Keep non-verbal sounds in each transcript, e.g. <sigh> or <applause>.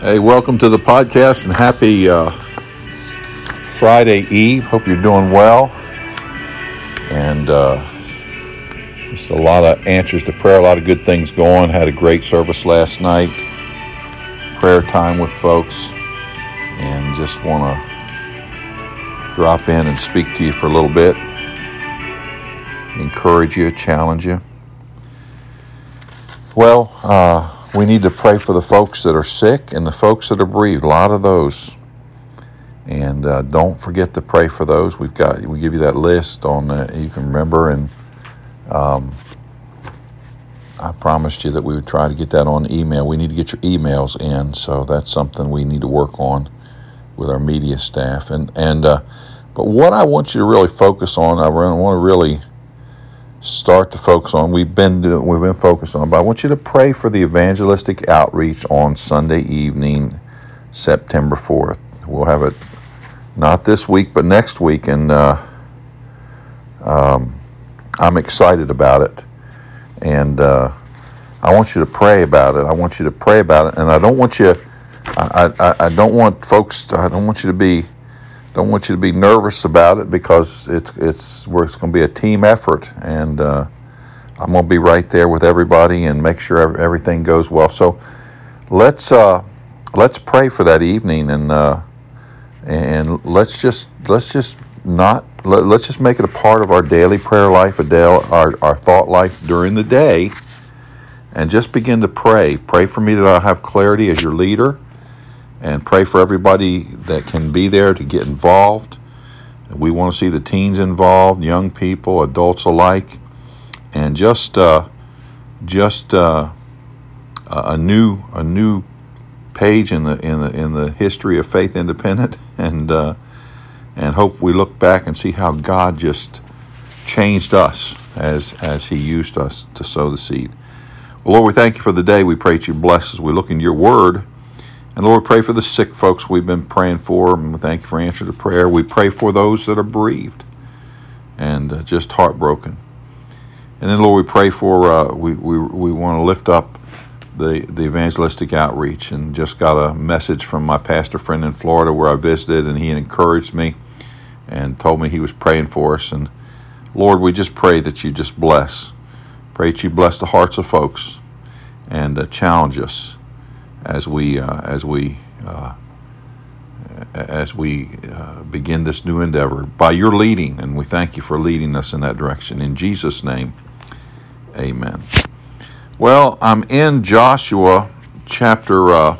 Hey, welcome to the podcast and happy uh, Friday Eve. Hope you're doing well. And uh, just a lot of answers to prayer, a lot of good things going. Had a great service last night, prayer time with folks, and just want to drop in and speak to you for a little bit, encourage you, challenge you. Well, uh, we need to pray for the folks that are sick and the folks that are bereaved. A lot of those. And uh, don't forget to pray for those. We've got we give you that list on uh, you can remember and um, I promised you that we would try to get that on email. We need to get your emails in, so that's something we need to work on with our media staff. And and uh, but what I want you to really focus on, I want to really start to focus on. We've been doing, we've been focused on, but I want you to pray for the evangelistic outreach on Sunday evening, September fourth. We'll have it not this week, but next week, and uh, um, I'm excited about it. And uh, I want you to pray about it. I want you to pray about it, and I don't want you. I, I, I don't want folks. To, I don't want you to be don't want you to be nervous about it because it's it's where it's going to be a team effort, and uh, I'm going to be right there with everybody and make sure everything goes well. So let's uh, let's pray for that evening, and uh, and let's just let's just not let, us just make it a part of our daily prayer life, a day, our our thought life during the day, and just begin to pray. Pray for me that I'll have clarity as your leader and pray for everybody that can be there to get involved. We want to see the teens involved, young people, adults alike, and just uh, just uh, a new a new page in the in the in the history of Faith Independent, <laughs> and uh, and hope we look back and see how God just changed us as as He used us to sow the seed. Well, Lord, we thank you for the day. We pray that you bless as we look in your Word and Lord, pray for the sick folks we've been praying for. And we thank you for answering the prayer. We pray for those that are bereaved and uh, just heartbroken. And then, Lord, we pray for, uh, we, we, we want to lift up the, the evangelistic outreach. And just got a message from my pastor friend in Florida where I visited, and he encouraged me and told me he was praying for us. And Lord, we just pray that you just bless. Pray that you bless the hearts of folks and uh, challenge us as we uh, as we uh, as we uh, begin this new endeavor by your leading, and we thank you for leading us in that direction. In Jesus' name, Amen. Well, I'm in Joshua chapter uh,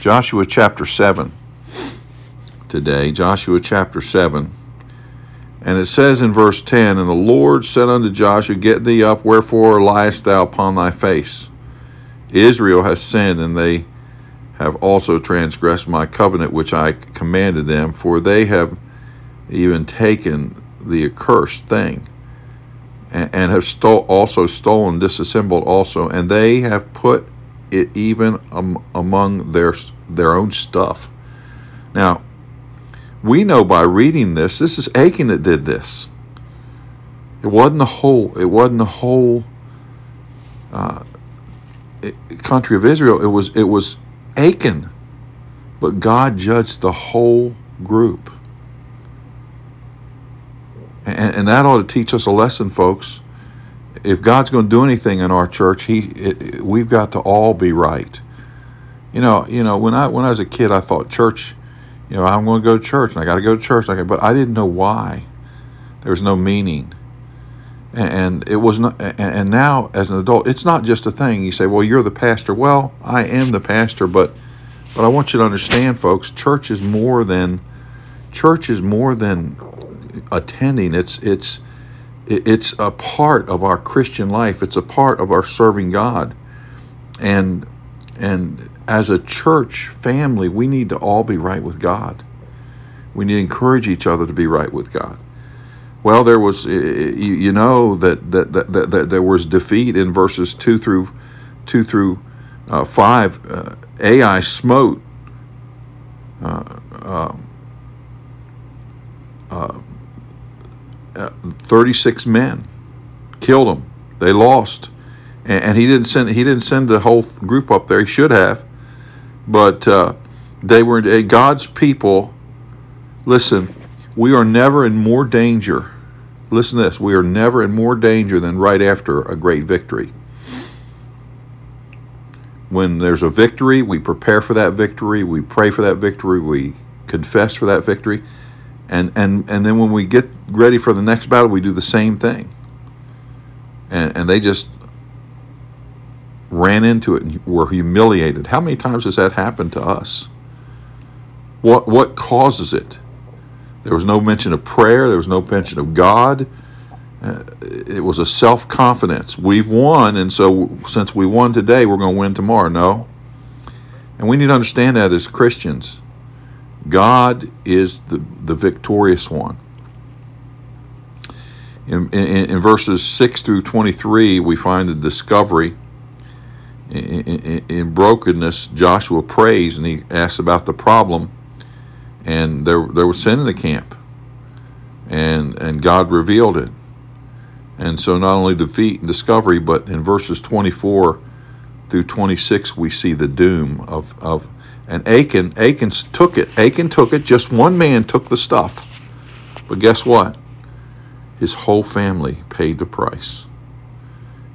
Joshua chapter seven today. Joshua chapter seven. And it says in verse 10 And the Lord said unto Joshua, Get thee up, wherefore liest thou upon thy face? Israel has sinned, and they have also transgressed my covenant which I commanded them, for they have even taken the accursed thing, and, and have stole, also stolen, disassembled also, and they have put it even um, among their their own stuff. Now, we know by reading this, this is Achan that did this. It wasn't the whole. It wasn't the whole. Uh, country of Israel, it was it was Achan, but God judged the whole group, and, and that ought to teach us a lesson, folks. If God's going to do anything in our church, He it, we've got to all be right. You know, you know when I when I was a kid, I thought church. You know, I'm going to go to church, and I got to go to church. But I didn't know why. There was no meaning and it was not and now as an adult it's not just a thing. You say well you're the pastor. Well i am the pastor but but i want you to understand folks church is more than church is more than attending. It's it's it's a part of our christian life. It's a part of our serving god. And and as a church family we need to all be right with god. We need to encourage each other to be right with god well, there was, you know, that, that, that, that there was defeat in verses 2 through, two through uh, 5. Uh, Ai smote uh, um, uh, uh, 36 men, killed them. They lost. And, and, he didn't send he didn't send the whole group up there. He should have. but uh, they were uh, God's people. Listen, we are never in more danger. Listen to this: we are never in more danger than right after a great victory. When there's a victory, we prepare for that victory, we pray for that victory, we confess for that victory, and and and then when we get ready for the next battle, we do the same thing. And and they just ran into it and were humiliated. How many times has that happened to us? What what causes it? There was no mention of prayer. There was no mention of God. Uh, it was a self confidence. We've won, and so since we won today, we're going to win tomorrow. No. And we need to understand that as Christians. God is the, the victorious one. In, in, in verses 6 through 23, we find the discovery in, in, in, brokenness, Joshua prays and he asks about the problem. And there, there was sin in the camp. And, and God revealed it. And so not only defeat and discovery, but in verses 24 through 26, we see the doom of, of and Achan, Achan took it. Achan took it. Just one man took the stuff. But guess what? His whole family paid the price.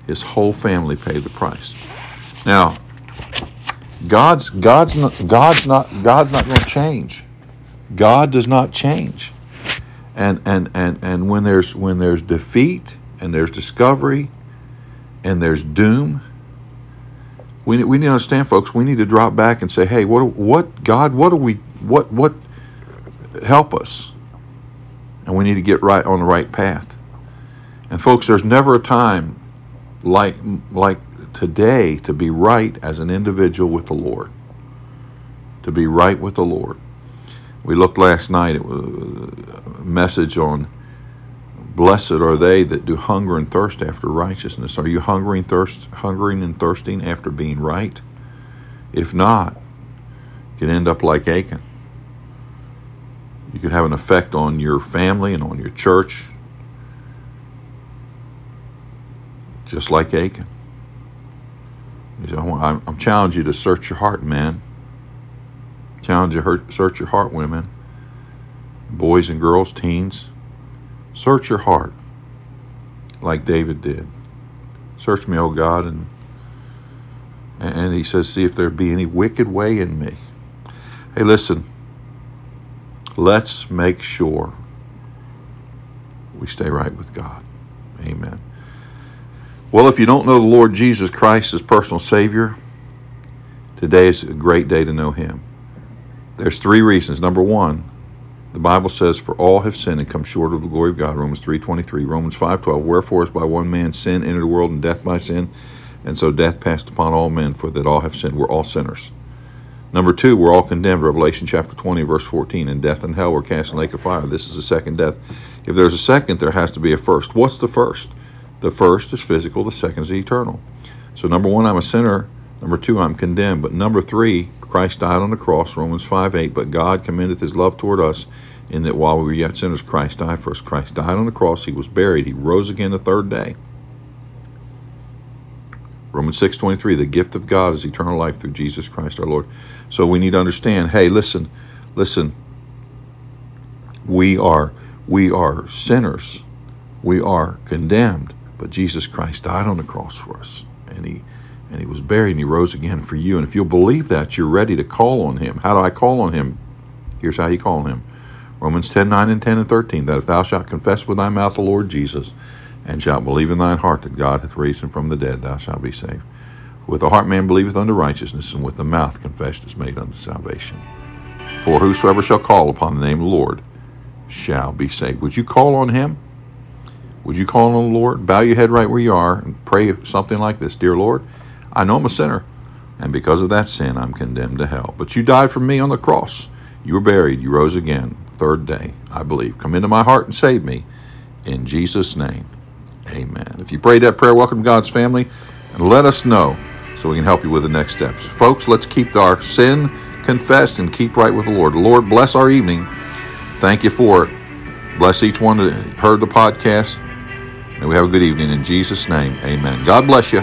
His whole family paid the price. Now, God's God's not God's not God's not going to change. God does not change. And and and and when there's when there's defeat and there's discovery and there's doom, we we need to understand, folks. We need to drop back and say, "Hey, what what God? What do we what what help us?" And we need to get right on the right path. And folks, there's never a time like like today to be right as an individual with the Lord. To be right with the Lord. We looked last night, at a message on blessed are they that do hunger and thirst after righteousness. Are you hungering, thirst, hungering and thirsting after being right? If not, you can end up like Achan. You could have an effect on your family and on your church, just like Achan. I'm, I'm challenging you to search your heart, man. Challenge you search your heart, women, boys and girls, teens. Search your heart, like David did. Search me, O God, and and he says, see if there be any wicked way in me. Hey, listen. Let's make sure we stay right with God. Amen. Well, if you don't know the Lord Jesus Christ as personal Savior, today is a great day to know Him. There's three reasons. Number one, the Bible says, "For all have sinned and come short of the glory of God." Romans three twenty three, Romans five twelve. Wherefore, is by one man sin entered the world, and death by sin, and so death passed upon all men, for that all have sinned. We're all sinners. Number two, we're all condemned. Revelation chapter 20, verse 14. And death and hell were cast in lake of fire. This is the second death. If there's a second, there has to be a first. What's the first? The first is physical, the second is eternal. So, number one, I'm a sinner. Number two, I'm condemned. But number three, Christ died on the cross, Romans 5 8. But God commendeth his love toward us, in that while we were yet sinners, Christ died for us. Christ died on the cross, he was buried, he rose again the third day. Romans 6 23, the gift of God is eternal life through Jesus Christ our Lord. So we need to understand, hey, listen, listen, we are we are sinners. We are condemned. But Jesus Christ died on the cross for us, and he and he was buried and he rose again for you. And if you'll believe that, you're ready to call on him. How do I call on him? Here's how you call on him. Romans 10, 9 and 10 and 13, that if thou shalt confess with thy mouth the Lord Jesus, and shalt believe in thine heart that God hath raised him from the dead, thou shalt be saved. With the heart man believeth unto righteousness, and with the mouth confession is made unto salvation. For whosoever shall call upon the name of the Lord shall be saved. Would you call on him? Would you call on the Lord? Bow your head right where you are and pray something like this Dear Lord, I know I'm a sinner, and because of that sin, I'm condemned to hell. But you died for me on the cross. You were buried. You rose again. Third day, I believe. Come into my heart and save me. In Jesus' name, amen. If you prayed that prayer, welcome God's family, and let us know so we can help you with the next steps. Folks, let's keep our sin confessed and keep right with the Lord. Lord bless our evening. Thank you for it. Bless each one that heard the podcast. And we have a good evening in Jesus' name. Amen. God bless you.